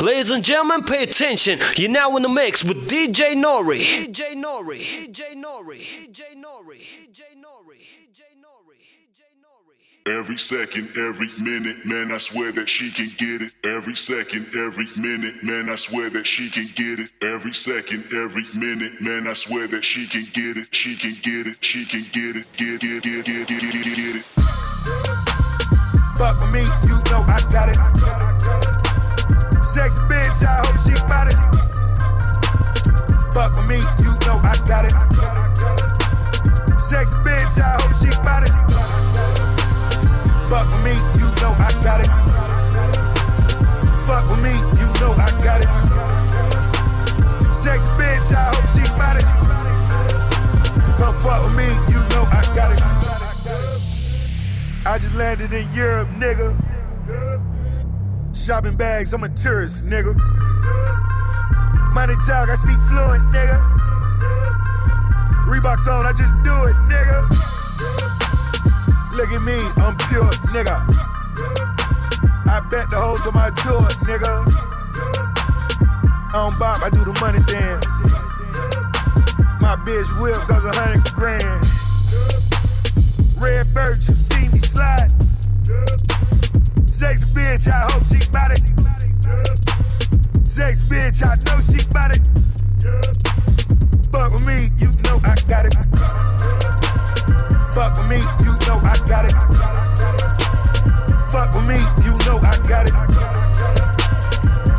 Ladies and gentlemen, pay attention. You're now in the mix with DJ Norrey. DJ Norrey. DJ Norrey. DJ Norrey. DJ Norrey. DJ Norrey. Every second, every minute, man, I swear that she can get it. Every second, every minute, man, I swear that she can get it. Every second, every minute, man, I swear that she can get it. She can get it. She can get it. Get get get get get get get, get it. Fuck with me, you know I got it. Sex bitch, I hope she bout it. Fuck with me, you know I got it. Sex bitch, I hope she bout it. Fuck with me, you know I got it. Fuck with me, you know I got it. Sex bitch, I hope she bout it. Come fuck with me, you know I got it. I just landed in Europe, nigga. Shopping bags, I'm a tourist, nigga. Money talk, I speak fluent, nigga. Reeboks on, I just do it, nigga. Look at me, I'm pure, nigga. I bet the hoes on my tour, nigga. I don't bop, I do the money dance. My bitch whip goes a hundred grand. Red bird, you see me slide. Sex bitch, I hope she bout it. Sex bitch, I know she bout it. Fuck with me, you know I got it. Fuck with me, you know I got it. Fuck with me, you know I got it.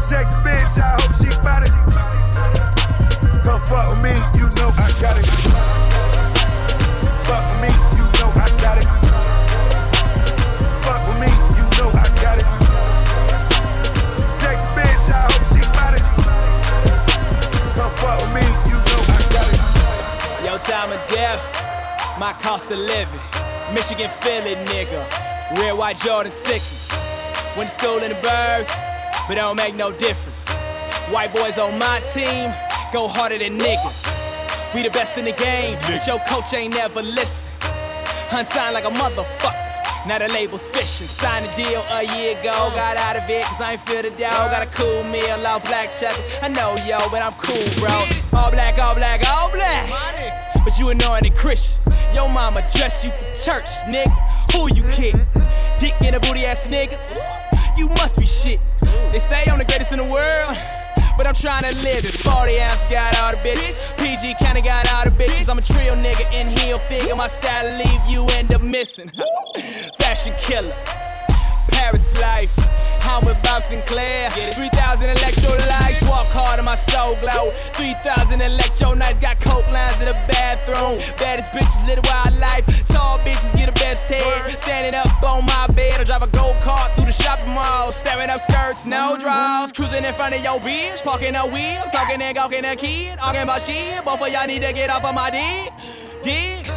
Sex bitch, I hope she bout it. Come fuck with me, you know I got it. Fuck with me, my cost of living. Michigan, Philly, nigga. Real white Jordan 6s. Went to school in the burbs, but it don't make no difference. White boys on my team go harder than niggas. We the best in the game, but your coach ain't never listen. Unsigned like a motherfucker. Now the label's fishing. Signed a deal a year ago. Got out of it cause I ain't feel the dough. Got a cool meal, all black checkers. I know, yo, but I'm cool, bro. All black, all black, all black. But you anointed Christian. Yo, mama dress you for church, nigga. Who you kick? Dick in the booty ass niggas. You must be shit. They say I'm the greatest in the world. But I'm trying to live it. 40 ounce got all the bitches. PG kinda got all the bitches. I'm a trio nigga in heel figure. My style leave you end up missing. Fashion killer. Paris life. I'm with Bob Sinclar. 3,000 electro lights. Walk hard and my soul glow. 3,000 electro nights. Got coke lines in the bathroom. Baddest bitches live a wild life. Tall bitches get the best head. Standing up on my bed. I drive a gold cart through the shopping mall. Staring up skirts, no draws. Cruising in front of your bitch. Parking the wheels. Talking and gawking a kid. Talking about shit. Both of y'all need to get off of my dick. Dick.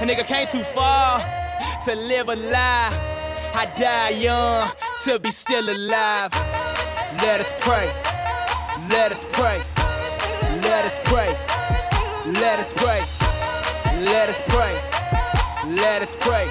A nigga came too far to live a lie. I die young to be still alive. Let us pray. Let us pray. Let us pray. Let us pray. Let us pray. Let us pray.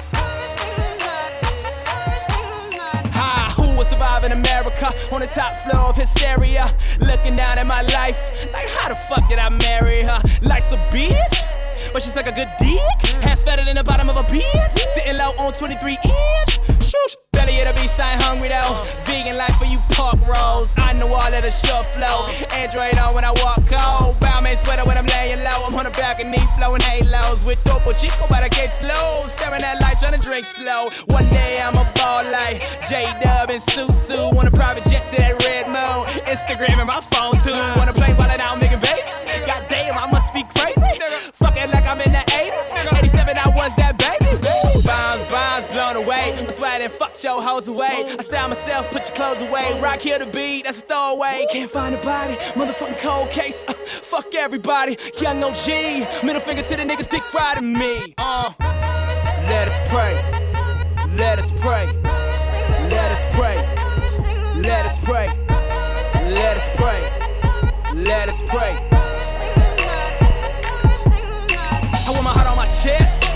Hi, who will survive in America on the top floor of hysteria? Looking down at my life, like how the fuck did I marry her? Life's a bitch. But she's like a good dick. Hands fatter than the bottom of a beard. Sitting low on 23 inch. Shoosh. Belly of the beast, I ain't hungry though. Vegan life for you pork rolls. I know all of the short flow. Android on when I walk cold. Bowman sweater when I'm laying low. I'm on the balcony blowing halos with Topo Chico, but I get slow. Staring at light, trying to drink slow. One day I'm a ball like J Dub and Susu. Want a private jet to that red moon. Instagram and my phone too. Wanna play while it out making babies. God damn, I must be crazy. Fuck like I'm in the 80s. 87, I was that baby. Bombs blown away. I swear then fuck your hoes away. I style myself, put your clothes away. Rock here the beat, that's a throwaway. Can't find a body, motherfucking cold case. Uh, fuck everybody, young OG. Middle finger to the niggas dick riding me. Uh, let us pray. Let us pray. Let us pray. Let us pray. Let us pray. Let us pray. I wear my heart on my chest.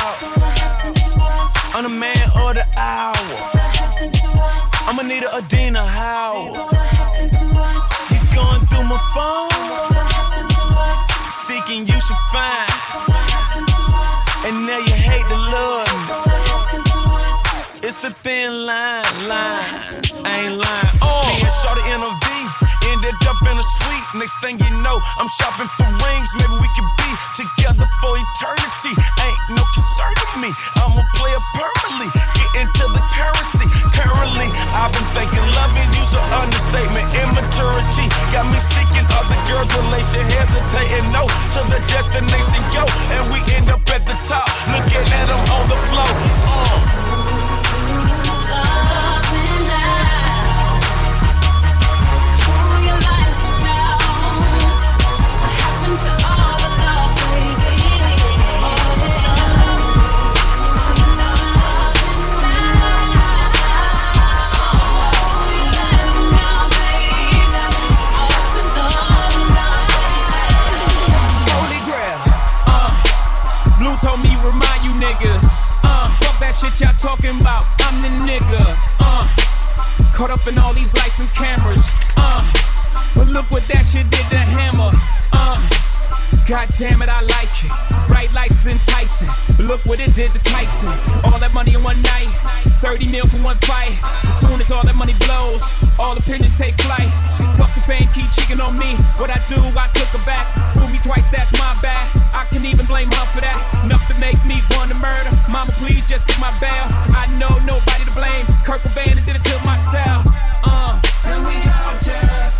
About? On the man or the hour? I'ma need a Adina how? You going through my phone? Seeking you should find. And now you hate the love. It's a thin line, line. I ain't lying. Oh, me and Shorty in a V. Ended up in a suite. Next thing you know, I'm shopping for rings. Maybe we could be together for eternity. Ain't no concern to me. I'ma play it permanently. Get into the currency. Currently, I've been thinking loving you's an understatement. Immaturity got me seeking other girls' relation. Hesitating, no, to the destination go. And we end up at the top. Looking at them on the floor. Uh. Remind you niggas. Uh, fuck that shit y'all talking about. I'm the nigga. Uh, caught up in all these lights and cameras. Uh, but look what that shit did to Hammer. Uh, God damn it, I like it. Bright lights is enticing. But look what it did to Tyson. All that money in one night. 30 mil for one fight. As soon as all that money blows, all opinions take flight. Fuck the fame, keep cheating on me. What I do, I took her back. Fool me twice, that's my bad. I can even blame her for that. Enough to make me want to murder. Mama, please just get my bail. I know nobody to blame. Kurt Cobain did it to myself. Uh. And we all just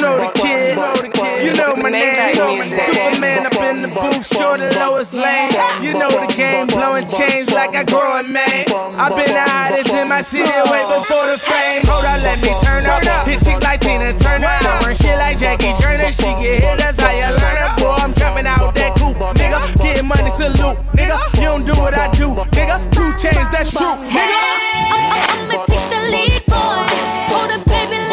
know the kid, you know my name. Superman up in the booth, short the lowest lane. You know the game, blowing change like I grow a man. i been the hottest in my city, way before the fame. Hold on, let me turn up. Hit chick like Tina Turner. Run shit like Jackie Turner. She get hit, that's how you learn her. Boy, I'm jumping out that coupe, nigga. Getting money, salute, nigga. You don't do what I do, nigga. Two chains, that's true, nigga. I'ma take the lead, boy. Hold a baby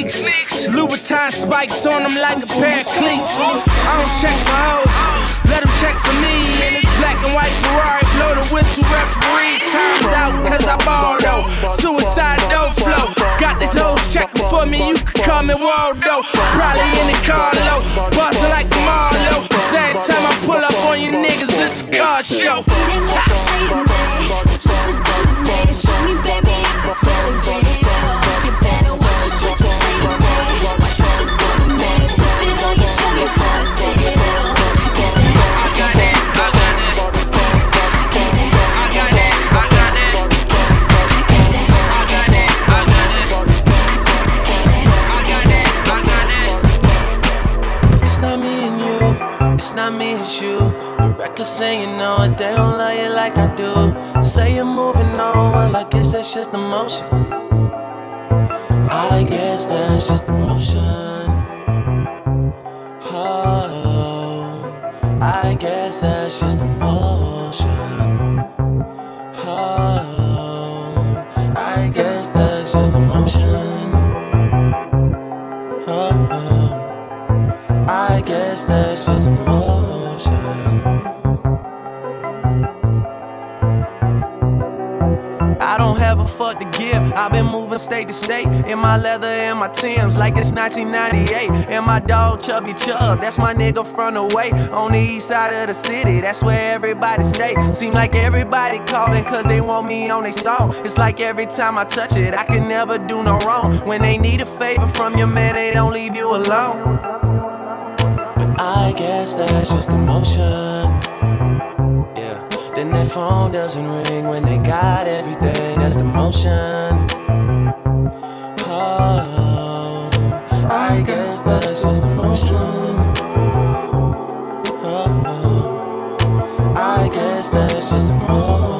sneaks. Louboutin spikes on them like a pair of cleats. I don't check for hoes, let them check for me. And it's black and white Ferrari, blow the whistle referee. turns out cause I borrow. Suicide dope flow. Got this whole checking for me, you can call me Waldo. Probably in the Carlo, bustin' like Marlo. Every time I pull up on you niggas, it's a car show. What you say to me, what you to me. Show me, baby, I can spell can sing, you know it. They don't love you like I do. Say you're moving on, well, I guess that's just emotion. I guess that's just emotion. Oh, I guess that's just emotion. Oh, I guess that's just emotion. Oh, oh, I guess that's just emotion. fuck to give. I've been moving state to state in my leather and my Timbs like it's 1998. And my dog Chubby Chub, that's my nigga from the way. On the east side of the city, that's where everybody stay. Seem like everybody calling cause they want me on their song. It's like every time I touch it, I can never do no wrong. When they need a favor from your man, they don't leave you alone. But I guess that's just emotion. And that phone doesn't ring when they got everything. That's the motion. Oh, I guess that's just the motion. Oh, oh. I guess that's just the motion.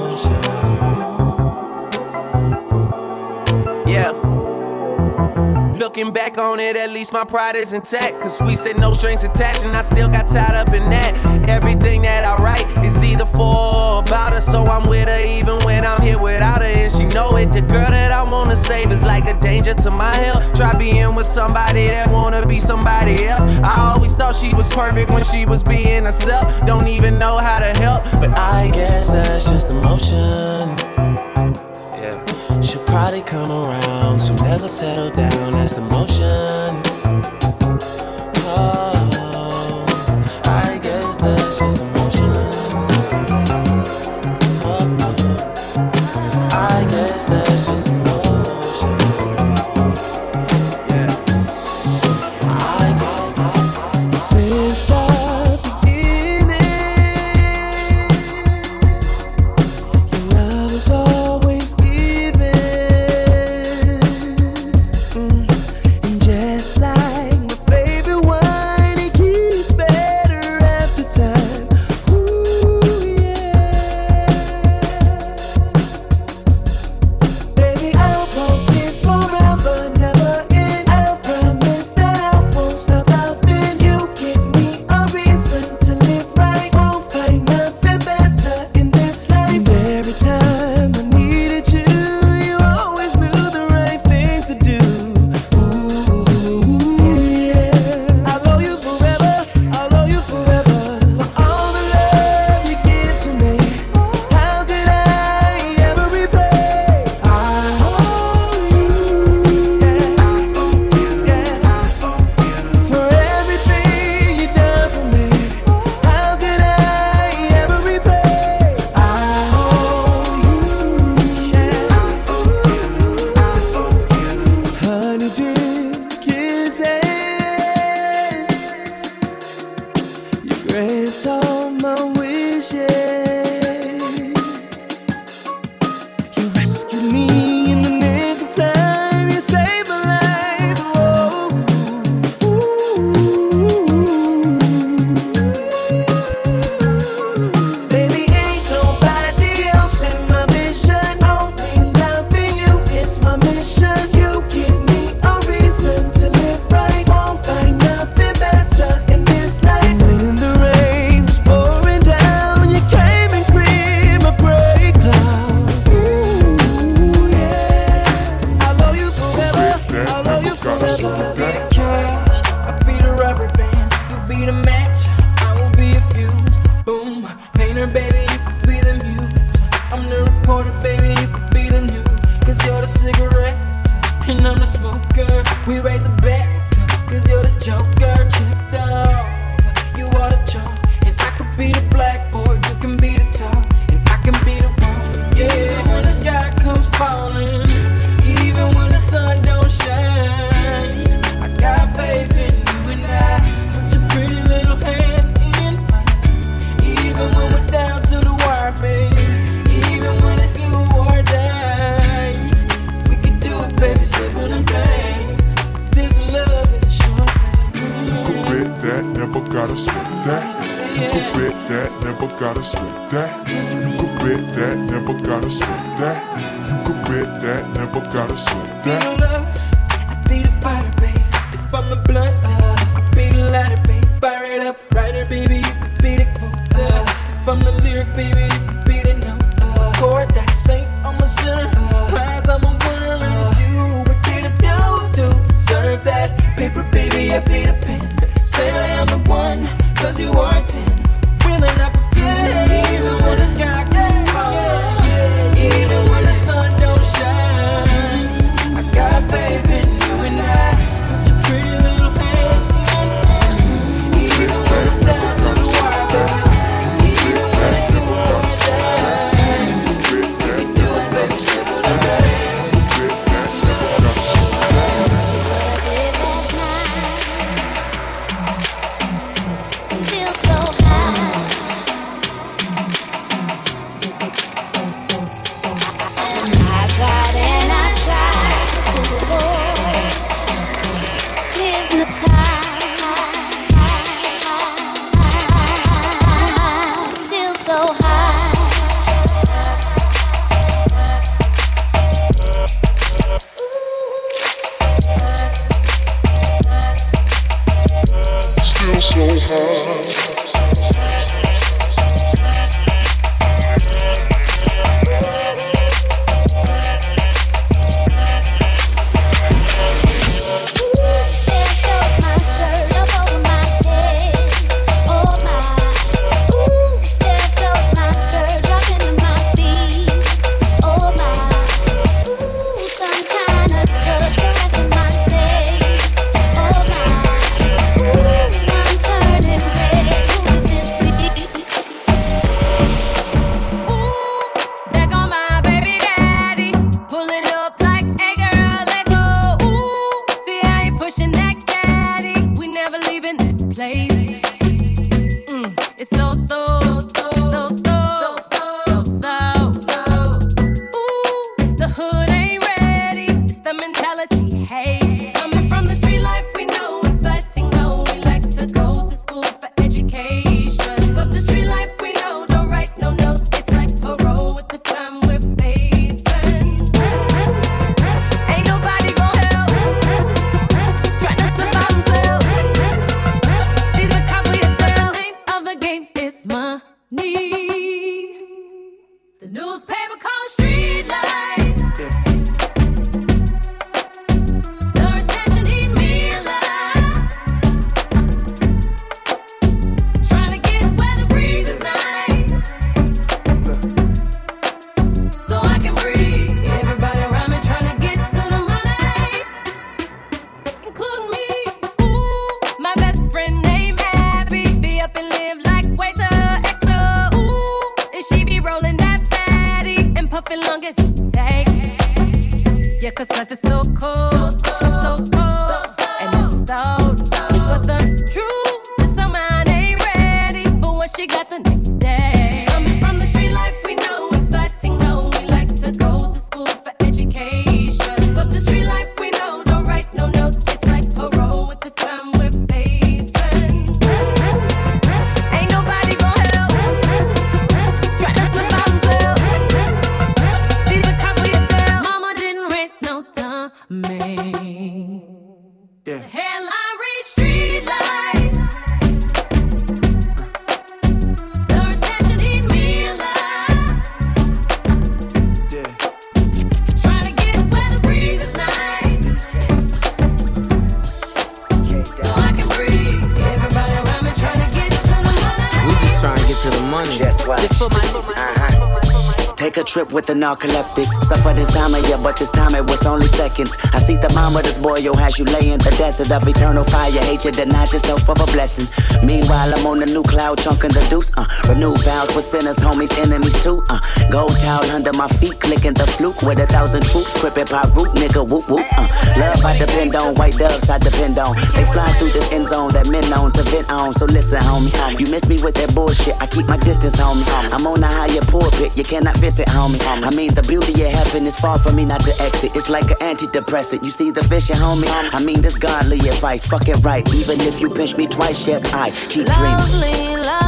Looking back on it, at least my pride is intact. Cause we said no strings attached, and I still got tied up in that. Everything that I write is either for or about her. So I'm with her even when I'm here without her. And she know it. The girl that I wanna save is like a danger to my health. Try being with somebody that wanna be somebody else. I always thought she was perfect when she was being herself. Don't even know how to help, but I guess that's just emotion probably come around soon as I settle down. That's the motion. so hard. as long as it takes. Yeah, cause life is so cold. So cold. an narcoleptic. Suffered insomnia, but this time it was only seconds. I the mom with this boy yo has you laying the desert of eternal fire. Hate you deny yourself of a blessing. Meanwhile, I'm on the new cloud chunking the deuce. Uh, renew vows for sinners, homies, enemies too. Uh, gold towel under my feet, clicking the fluke with a thousand troops. Crippin' by root, nigga, whoop whoop. Uh, love I depend on, white doves I depend on. They fly through this end zone that men on to vent on. So listen, homie, uh, you miss me with that bullshit. I keep my distance, homie. I'm on a higher pulpit, you cannot visit, homie. I mean, the beauty of heaven is far from me not to exit. It's like an antidepressant. You see the vision, homie? I mean, this godly advice. Fuck it right. Even if you pinch me twice, yes, I keep dreaming. Lovely, lovely.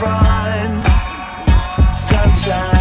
front. Sunshine.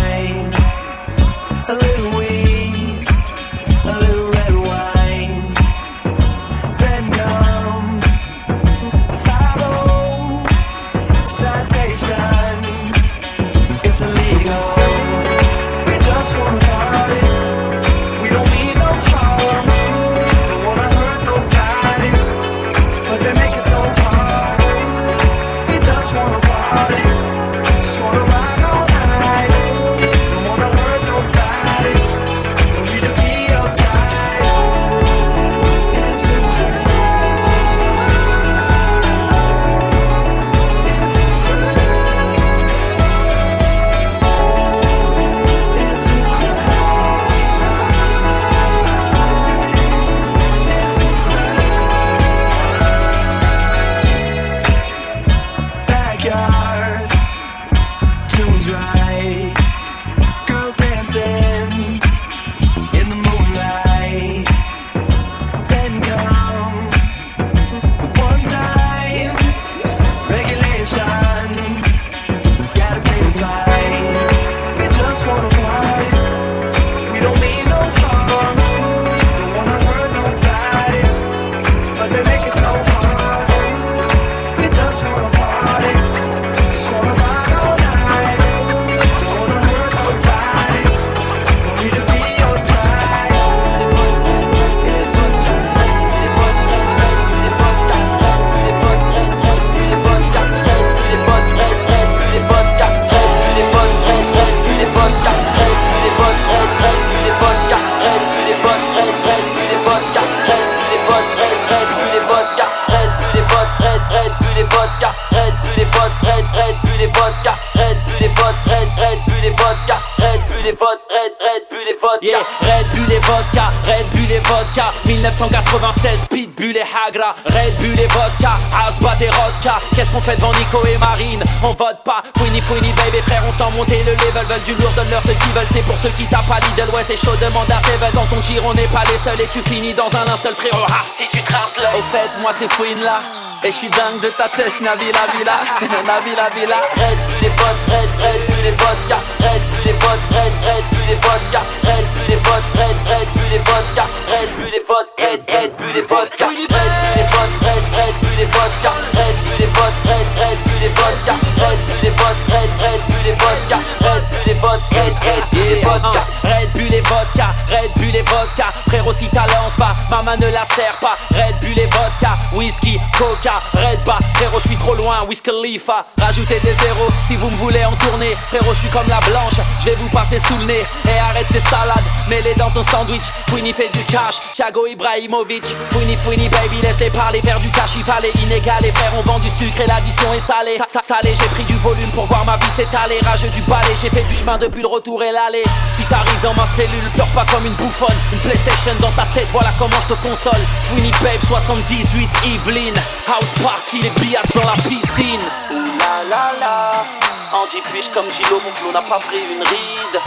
1996, Pitbull et Hagra Red Bull et vodka, Asbat et Rodka Qu'est-ce qu'on fait devant Nico et Marine On vote pas, Fouini Fouini baby frère On sent monter le level, veulent du lourd, donne-leur ce qu'ils veulent C'est pour ceux qui tapent à Lidl, ouais c'est chaud, demande à Seven Quand on tire on n'est pas les seuls et tu finis dans un linceul frérot ah, Si tu traces l'œil Au fait moi c'est Fouine là et je suis dingue de ta tête, Navila Villa, Navila Villa Red Bull et vodka, Red, Red Bull et vodka Red Bull et vodka, Red, Red vodka, red bu des vodka, red red bu des vodka, red bu des vodka, red red bu des vodka, red bu des vodka, red red bu des vodka, red bu des vodka, red red bu des vodka, red bu des vodka, red red des vodka, red bu des vodka, red red vodka, red Bull et vodka, Red Bull et vodka. Frérot si ta lance pas, maman ne la sert pas. Red Bull et vodka, whisky, coca, red bas Frérot je suis trop loin, Wiz Khalifa. Rajoutez des zéros si vous me voulez en tourner Frérot je suis comme la blanche, je vais vous passer sous le nez. Et arrête tes salades, mets-les dans ton sandwich. Fouini fait du cash, Thiago Ibrahimovic. Fouini Fouini baby laisse-les parler. Faire du cash il fallait inégalé Frère on vend du sucre et l'addition est salée. Sa- sa- Salé j'ai pris du volume pour voir ma vie s'étaler. Rageux du palais, j'ai fait du chemin depuis le retour et l'aller. Si t'arrives dans ma cellule, pleure pas comme une bouffonne. Une Playstation dans ta tête, voilà comment je te console. Fouini babe 78 Evelyn House party, les billets dans la piscine. La la la. Andy Puige comme Gilo, mon flow n'a pas pris une ride.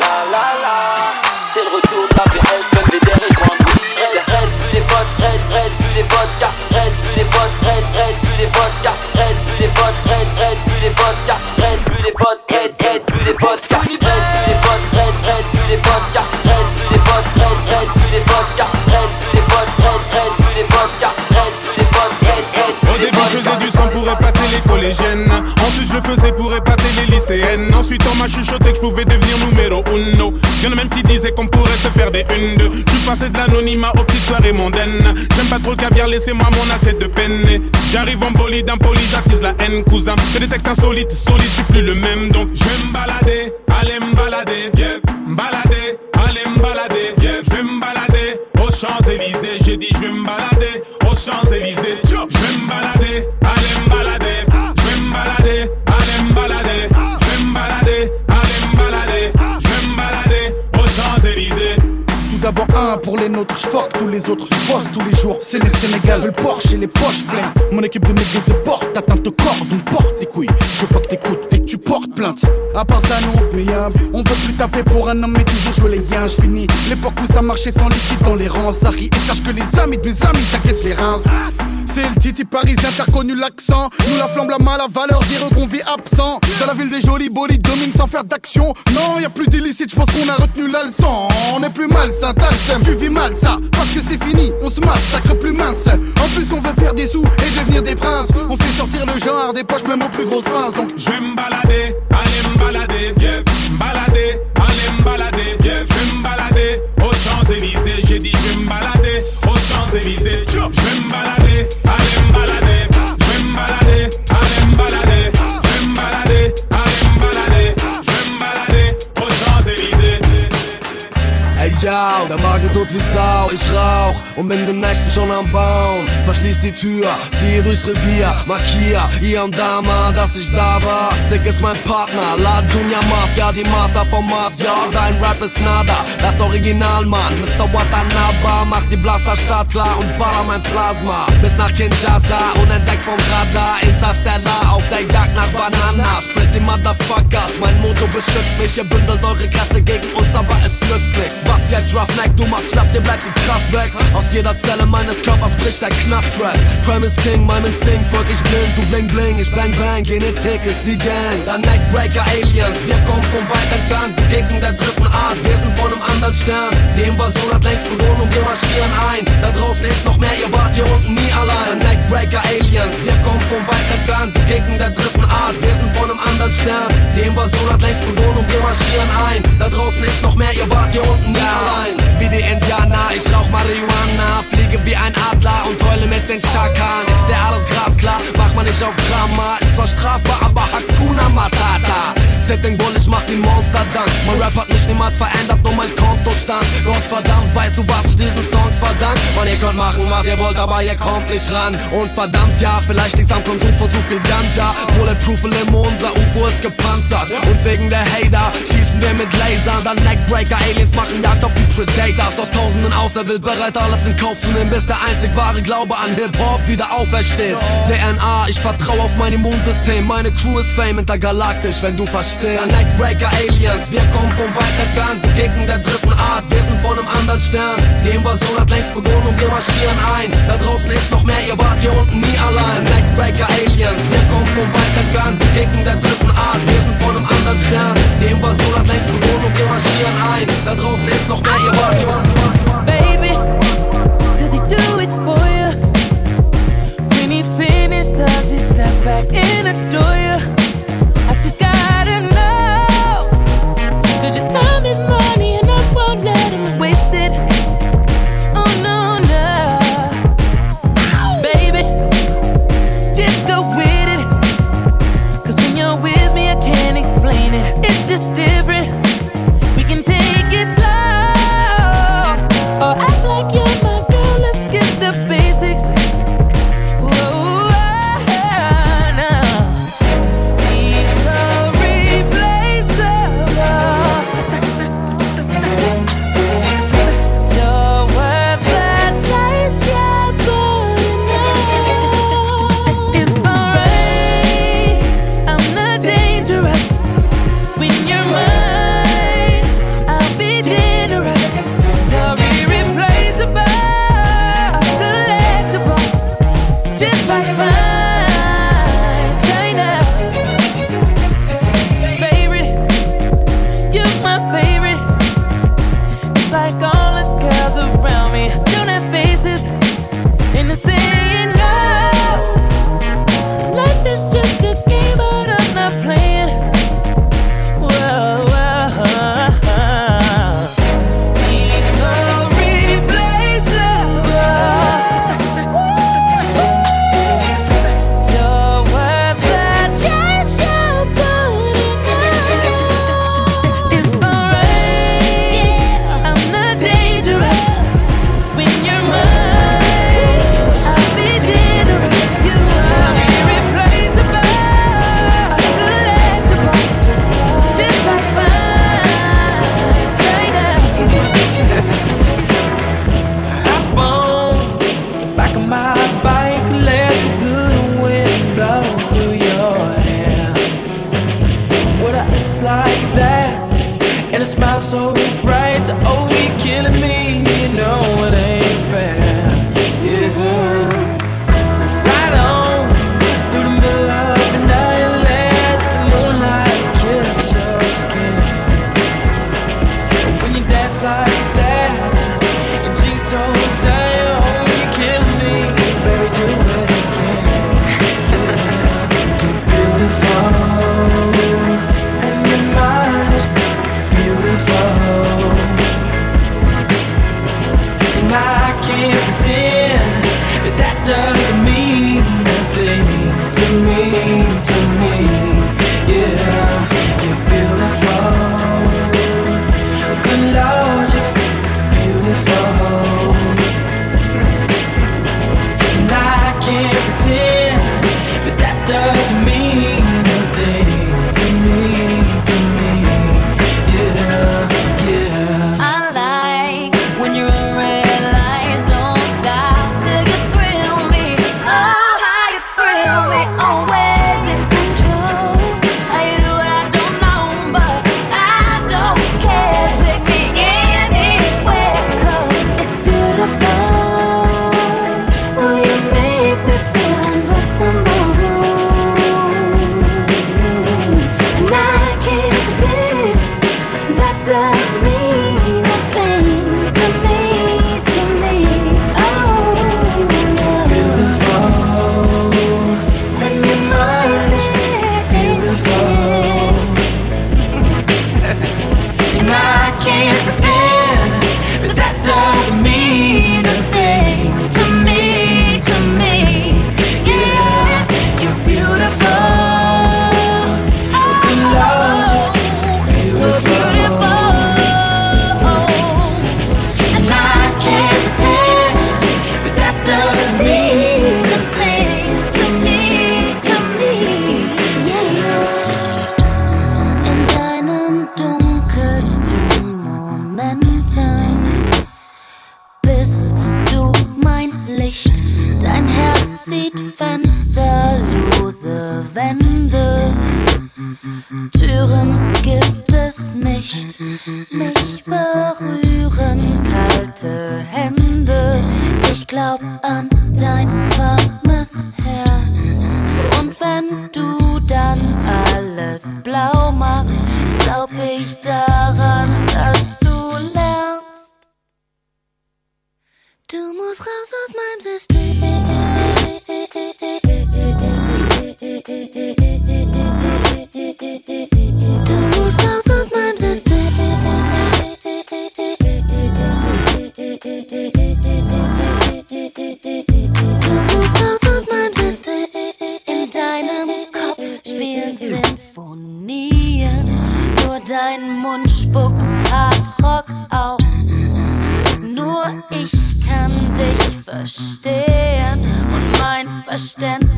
La la la. C'est le retour de la BS, Belvedere et weed Red, red, bulle et vodka, red, red, bulle et vodka. Red, bulle et vodka, red, red, bulle et vodka. Red, bulle et vodka, red, red, bulle et vodka. Red, bulle et vodka, red, red, bulle et vodka pour épater les lycéennes. Ensuite on m'a chuchoté que je pouvais devenir numéro uno. Y'en a même qui disaient qu'on pourrait se faire des une deux. Je suis passé de l'anonymat aux petites soirées mondaines. J'aime pas trop le caviar, laissez-moi mon assiette de peine J'arrive en bolide, impoli, j'attise la haine cousin. Fais des textes insolites, solides, je suis plus le même. Donc je vais me balader, aller me balader. Yeah. Balader, aller me balader. Yeah. Je vais me balader aux Champs-Élysées. J'ai dit je vais me balader aux Champs-Élysées nôtres, j'fuck tous les autres, j'bosse tous les jours, c'est les Sénégal, je le Porsche et les poches pleines. Mon équipe de négros se porte, atteinte au corps, donc porte tes couilles. Je veux pas que t'écoutes plainte. À part ça, non, mais y'a, on veut plus taffer pour un homme, mais toujours jouer les yens, j'finis. L'époque où ça marchait sans liquide dans les rangs, ça rit. Et sache que les amis de mes amis t'inquiètent les reins. C'est le titi parisien, t'as l'accent. Nous la flamme, la mal à valeur, dire qu'on vit absent. Dans la ville des jolis bolides, domine sans faire d'action. Non, y a plus d'illicite, je pense qu'on a retenu la leçon. On est plus le seum, tu vis mal ça. Parce que c'est fini, on se massacre plus mince. En plus, on veut faire des sous et devenir des princes. On fait sortir le genre des poches, même aux plus grosses pinces. Donc, Je vais me balader, Allez m'balader, yeah. m'balader, allez m'balader, yeah. je vais m'balader aux Champs-Élysées. Laut. Der Magen tut wie Sau, ich rauch und bin den nächsten schon am Bauen. Verschließ die Tür, ziehe durchs Revier, markier hier und da mal, dass ich da war. Sick ist mein Partner, La Junior Mafia, die Master vom Mars, ja, dein Rap ist nada. Das Original, Mann, Mr. Watanabe, macht die Blasterstadt klar und baller mein Plasma. Bis nach Kinshasa, unentdeckt vom Radar, Interstellar, auf der Jagd nach Bananas. Split die Motherfuckers, mein Motor beschützt mich, ihr bündelt eure Kräfte gegen uns, aber es nützt nichts. Was jetzt Roughneck, du machst schlapp, dir bleibt die Kraft weg. Aus jeder Zelle meines Körpers bricht der Knast-Rap. Crime ist King, meinem Instinkt folg ich blind, du bling bling, ich bang bang, Genetik ist die Gang. Dann Neckbreaker Aliens, wir kommen von weit entfernt, gegen der dritten Art, wir sind von einem anderen Stern. Die Invasion hat längst begonnen und wir marschieren ein. Da draußen ist noch mehr, ihr wart hier unten nie allein. Neckbreaker Aliens, wir kommen von weit entfernt, gegen der dritten Art, wir sind von einem anderen Stern. Die Invasion hat längst begonnen und wir marschieren ein. Da draußen ist noch mehr, ihr wart hier unten nie allein. Wie die Indianer, ich rauch Marihuana, fliege wie ein Adler und heule mit den Schakan. Ich seh alles glasklar, mach man nicht auf Drama. Ist zwar strafbar, aber Hakuna Matata. Setting Bull, ich mach die Monster Dance. Mein Rap hat mich niemals verändert, nur mein Kontostand. Gott verdammt, weißt du, was ich diesen Songs verdank? Man, ihr könnt machen, was ihr wollt, aber ihr kommt nicht ran. Und verdammt, ja, vielleicht liegt's am Konsum von zu viel Ganja. Bulletproof Limo, unser UFO ist gepanzert. Und wegen der Hater schießen wir mit Lasern. Dann Neckbreaker, Aliens machen Jagd auf die Predators. Aus Tausenden auserwählt, bereit alles in Kauf zu nehmen, bis der einzig wahre Glaube an Hip-Hop wieder aufersteht. DNA, ich vertraue auf mein Immunsystem. Meine Crew ist fame intergalaktisch, wenn du verstehst. Dann Neckbreaker, Aliens, wir kommen von weit entfernt. Gegen der dritten Art, wir sind von einem anderen Stern. Die Invasion hat längst begonnen und wir marschieren ein. Da draußen ist noch mehr, ihr wart hier unten nie allein. Neckbreaker, Aliens, wir kommen von weit entfernt. Gegen der verstehen und mein Verständnis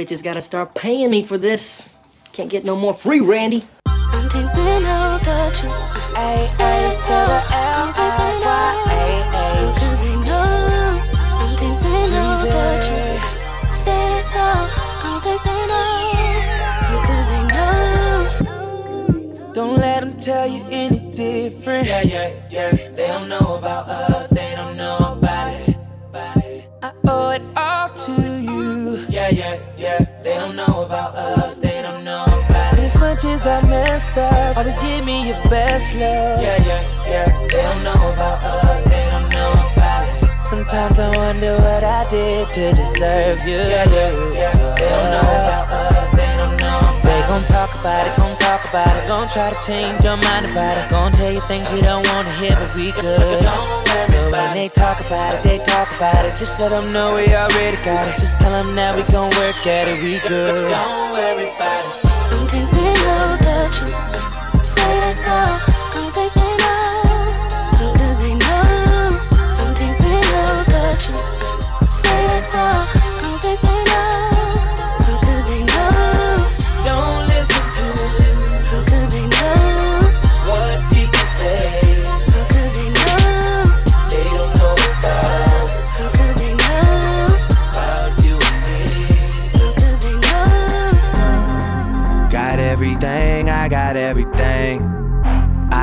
bitches gotta start paying me for this. Can't get no more free, Randy. I'm thinking of the truth. A A to the L I Y A H. How could they know? I'm thinking of the truth. Say this all. How could they know? How could they know? Don't let them tell you any different. Yeah, yeah, I messed up, always give me your best love. Yeah, yeah, yeah. They don't know about us. They don't know about it. Sometimes I wonder what I did to deserve you. Yeah, yeah, yeah. They don't know about us. They don't know about They gon' talk about it, gon' talk about it, gon' try to change your mind about it, gon' tell you things you don't wanna hear, but we good. So when they talk about it, they talk about it. Just let them know we already got it. Just tell them that we gon' work at it, we good. Don't worry about it. Truth. Say this all. How could they know? How could they know? I'm thinking of the truth. Say this all. How could they know? How could they know? Don't listen to How could they know? what people say. How could they know? They don't know about How could they know? about you and me. How could they know? Got everything, I got everything.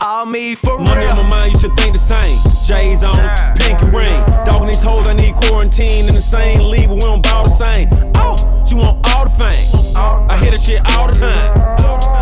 All me for Money real. on my mind, you should think the same. J's on, pink and ring. Dogging these hoes, I need quarantine in the same league, but we don't bow the same. Oh, you want all the fame. I hear the shit all the time.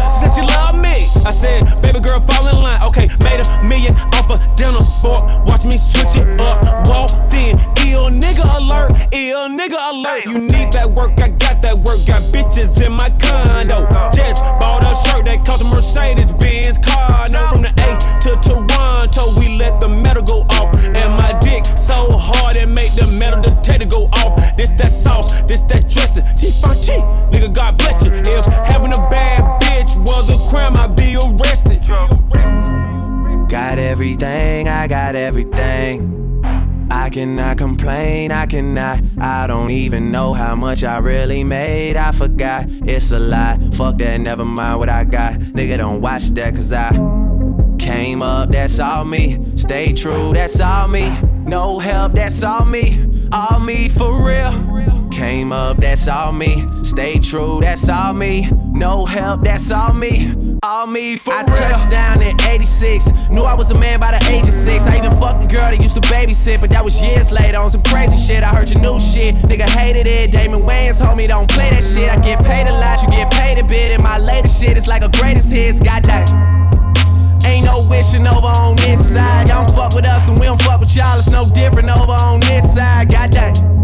Since you love me, I said, baby girl, fall in line. Okay, made a million off a dinner fork. Watch me switch it up. Walked in, ill nigga alert, ill nigga alert. You need that work, I got that work. Got bitches in my condo. Just bought a shirt that cost a Mercedes Benz car. No, from the A to Toronto, we let the metal go off. And my dick so hard it make the metal detector go off. This that sauce, this that dressing. T-F-G, nigga, God bless you. If having a bad bitch was a crime, I'd be arrested. Got everything, I got everything. I cannot complain, I cannot. I don't even know how much I really made. I forgot, it's a lie. Fuck that, never mind what I got. Nigga, don't watch that, cause I came up, that's all me. Stay true, that's all me. No help, that's all me, all me for real. Came up, that's all me. Stay true, that's all me. No help, that's all me, all me for I real. I touched down in 86. Knew I was a man by the age of six. I even fucked a girl that used to babysit, but that was years later on some crazy shit. I heard your new shit, nigga hated it. Damon Wayans homie, don't play that shit. I get paid a lot, you get paid a bit. And my latest shit is like a greatest hits. Goddamn. Ain't no wishing over on this side. Y'all don't fuck with us, then we don't fuck with y'all. It's no different over on this side. Goddamn.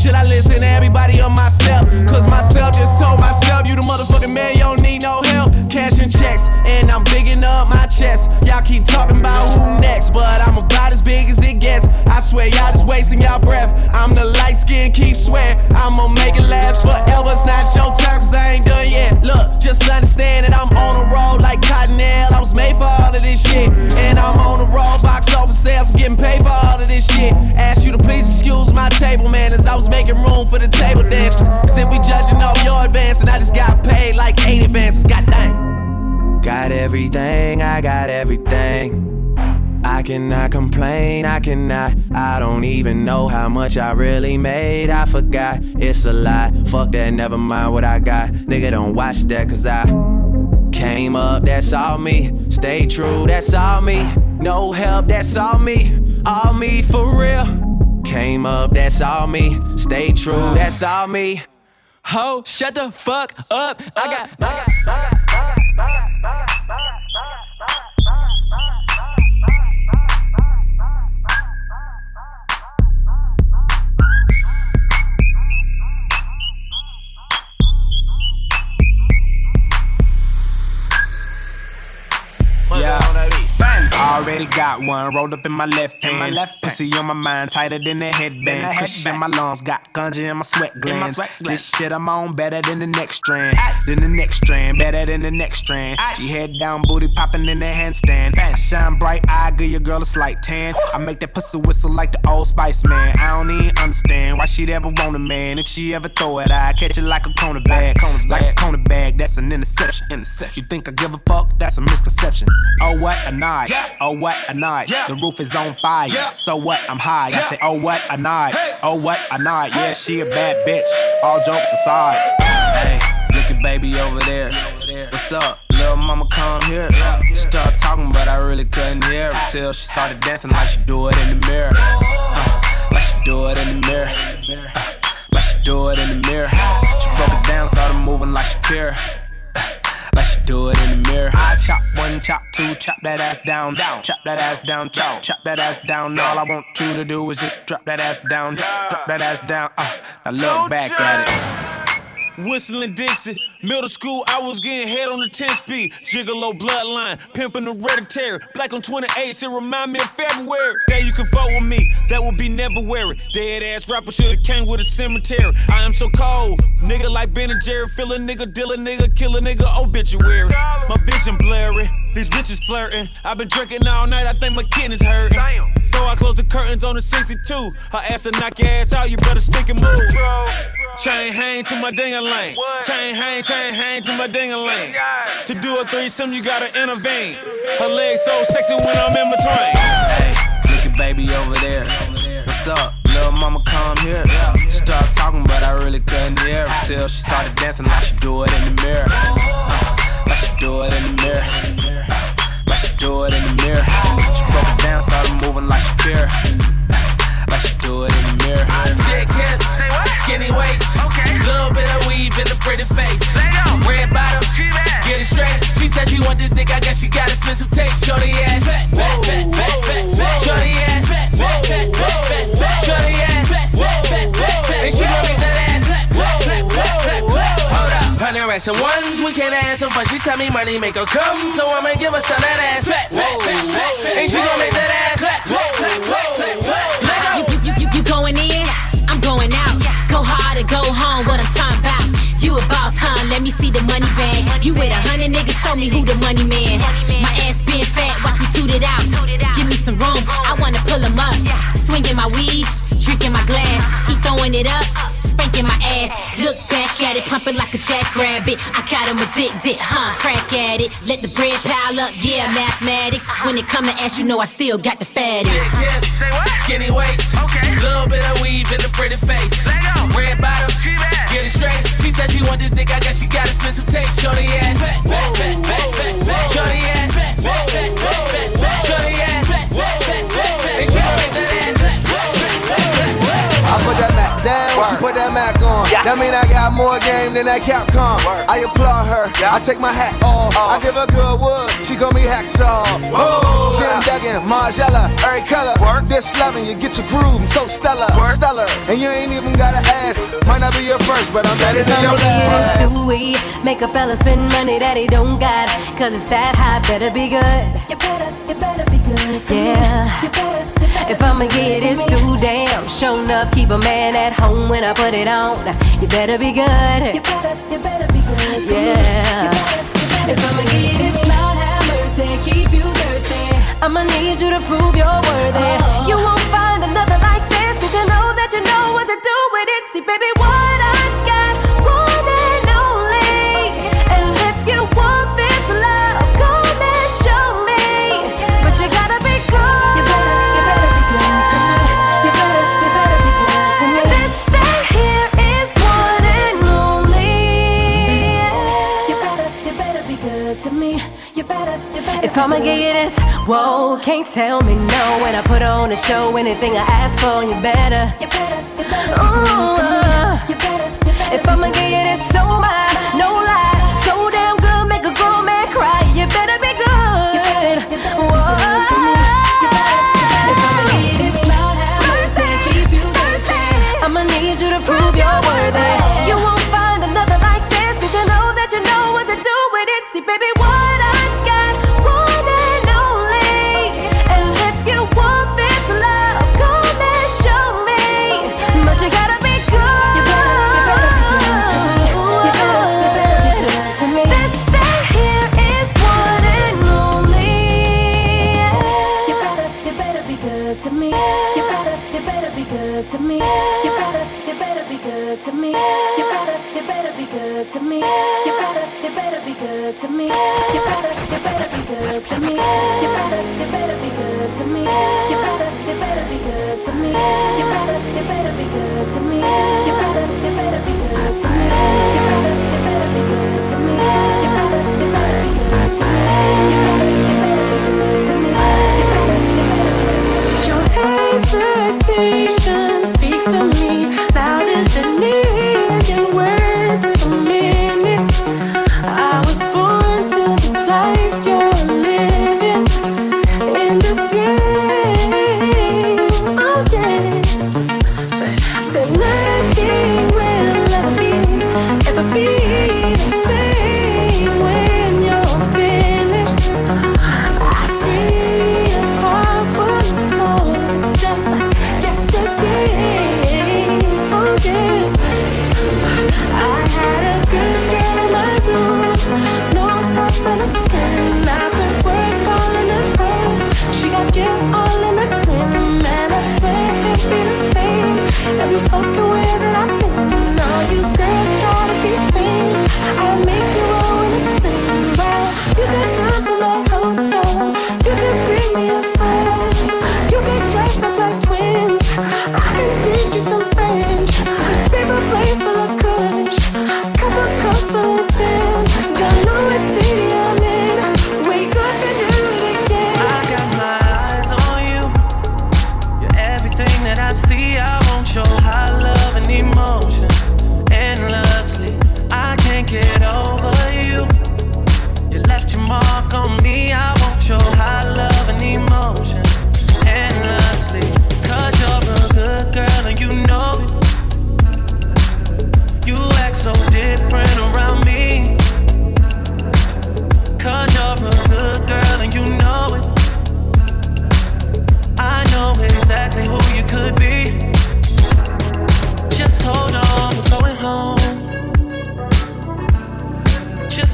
Should I listen to everybody or myself? Cause myself just told myself, you the motherfucking man, you don't need no help. Cashing checks, and I'm bigging up my chest. Y'all keep talking about who next, but I'm about as big as it gets. I swear, y'all just wasting y'all breath. I'm the light skin, keep swear. I'ma make it last forever. It's not your time, cause I ain't done yet. Look, just understand that I'm on a roll like Cottonelle. I was made for all of this shit. And I'm on the roll, box office sales, I'm getting paid for all of this shit. Ask you to please excuse my table manners. I was making room for the table dancers. If we judging off your advance, and I just got paid like eight advances, god dang. Got everything, I got everything. I cannot complain, I cannot. I don't even know how much I really made. I forgot, it's a lie. Fuck that, never mind what I got. Nigga, don't watch that, cause I came up, that's all me. Stay true, that's all me. No help, that's all me. All me for real. Came up, that's all me. Stay true, that's all me. Ho, shut the fuck up. I got, I got, I got, I got, I got, I got. Already got one rolled up in my left hand. My left Pussy on my mind, tighter than a headband. Cushion in my lungs, got ganja in my sweat glands. My sweat this shit I'm on better than the next strand. Than the next strand, better than the next strand. She head down, booty popping in the handstand. I shine bright, I give your girl a slight tan. I make that pussy whistle like the old Spice Man. I don't even understand why she'd ever want a man. If she ever throw it, I catch it like a cornerback. Like a cornerback, that's an interception. interception. You think I give a fuck? That's a misconception. Oh what a night. Oh what a night. The roof is on fire. So what? I'm high. I say, oh what a night. Oh what a night. Yeah, she a bad bitch. All jokes aside. Hey, look at baby over there. What's up? Little mama come here. She started talking, but I really couldn't hear her till she started dancing like she do it in the mirror. Uh, like she do it in the mirror. Uh, like she do it in the mirror. She broke it down, started moving like she care like she do it in the mirror. I chop one, chop two, chop that ass down, down, chop that ass down, chop, chop that ass down. All I want you to do is just drop that ass down, drop, drop that ass down. Uh, now look back at it. Whistling Dixie. Middle school, I was getting head on the 10 speed. Gigolo bloodline, pimping hereditary. Black on 28, it remind me of February. That you can fuck with me, that would be never weary. Dead ass rapper should've came with a cemetery. I am so cold, nigga like Ben and Jerry. Fill a nigga, deal a nigga, kill a nigga, obituary. My vision blurry. These bitches flirting. I've been drinking all night, I think my kidneys hurting. So I close the curtains on the 62. Her ass will knock your ass out, you better stick and move. Chain hang to my ding a lane. Chain hang, chain hang to my ding a lane. To do a threesome, you gotta intervene. Her legs so sexy when I'm in between. Hey, look at baby over there. What's up? Little mama come here. She started talking, but I really couldn't hear her till she started dancing like she do it in the mirror. Uh, like she do it in the mirror do it in the mirror. She broke it down, started moving like she care. Like she do it in the mirror. Thick hips, skinny waist, little bit of weave in the pretty face. Red bottoms, get it straight. She said she want this dick, I guess she got expensive taste. Shorty ass, fat, fat, fat, fat, fat, fat. Shorty ass, fat, fat, fat, fat, fat, fat. Shorty ass, fat, fat, fat, fat, fat. And she gon' make that ass clap, clap, clap, clap, clap. Hold up. Hundred racks and ones, we can't have some fun. She tell me money make her come, so I'ma give her some that ass. Fat, fat, fat, fat, fat. And she gon' make that ass clap, clap, clap, clap, clap, clap. You, you, you, you going in? I'm going out. Go hard or go home, what I'm talking about. You a boss, huh? Let me see the money bag. You with a hundred niggas, show me who the money man. My ass been fat, watch me toot it out. Give me some room, I wanna pull him up. Swinging my weave, drinking my glass. He throwing it up, spanking my ass. Look back at it, pumping like like a jackrabbit. I got him addicted, huh? Crack at it. Let the bread pile up, yeah, mathematics. When it come to ass, you know I still got the fattest. Skinny waist. Okay. Little bit of weave in the pretty face. Red bottoms. Get it straight. She said she want this dick. I guess she gotta spend some taste. Shorty ass. Fat, fat, fat, fat, fat, fat. Shorty ass. Fat, fat, fat, fat, fat, fat. Shorty ass. Fat, fat, fat, fat, fat. And she gon' make that ass. She put that Mac on. That mean I got more game than that Capcom. I applaud her, I take my hat off. I give her good wood, she call me Hacksaw. Oh, Jim Duggan, Margella, every color. This loving, you get your groove, I'm so stellar, stellar. And you ain't even gotta ask, might not be your first, but I'm better than your last. It's sweet. Make a fella spend money that he don't got. Cause it's that high, better be good. You better, you better be good. Yeah. If I'ma get it too damn, shown up, keep a man at home when I put it on. You better be good. You better, you better be good. Yeah. If I'ma get it, Lord have mercy, keep you thirsty. I'ma need you to prove you're worthy. Uh-huh. You won't find another like this. Need to know that you know what to do with it. See, baby, If I'ma give you this, whoa, can't tell me no. When I put on a show, anything I ask for, you better. You better, you better. Ooh, you better, you better. If I'ma give you this, so mine, no lie, so damn good, make a grown man cry. You better be good. Me. You better, you better be good to me. You better, you better be good to me. You better, you better be good to me. You better, you better be good to me. You better, you better be good to me. You better, you better be good to me. You better, you better be good to me. You better, you better be good to me. You better, you better be good to me. You better, you better be good to me. You better, you better be good to me. You better, you better be good. Your hesitation from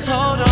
hold on.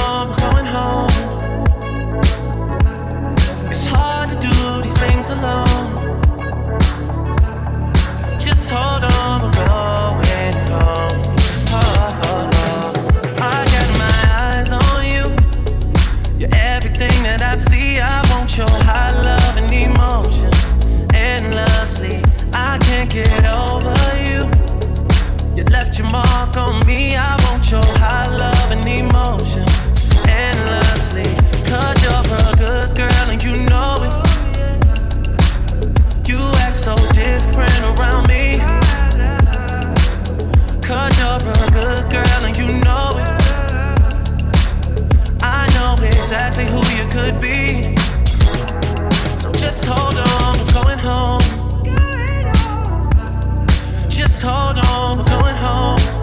could be. So just hold on, we're going home. Just hold on, we're going home.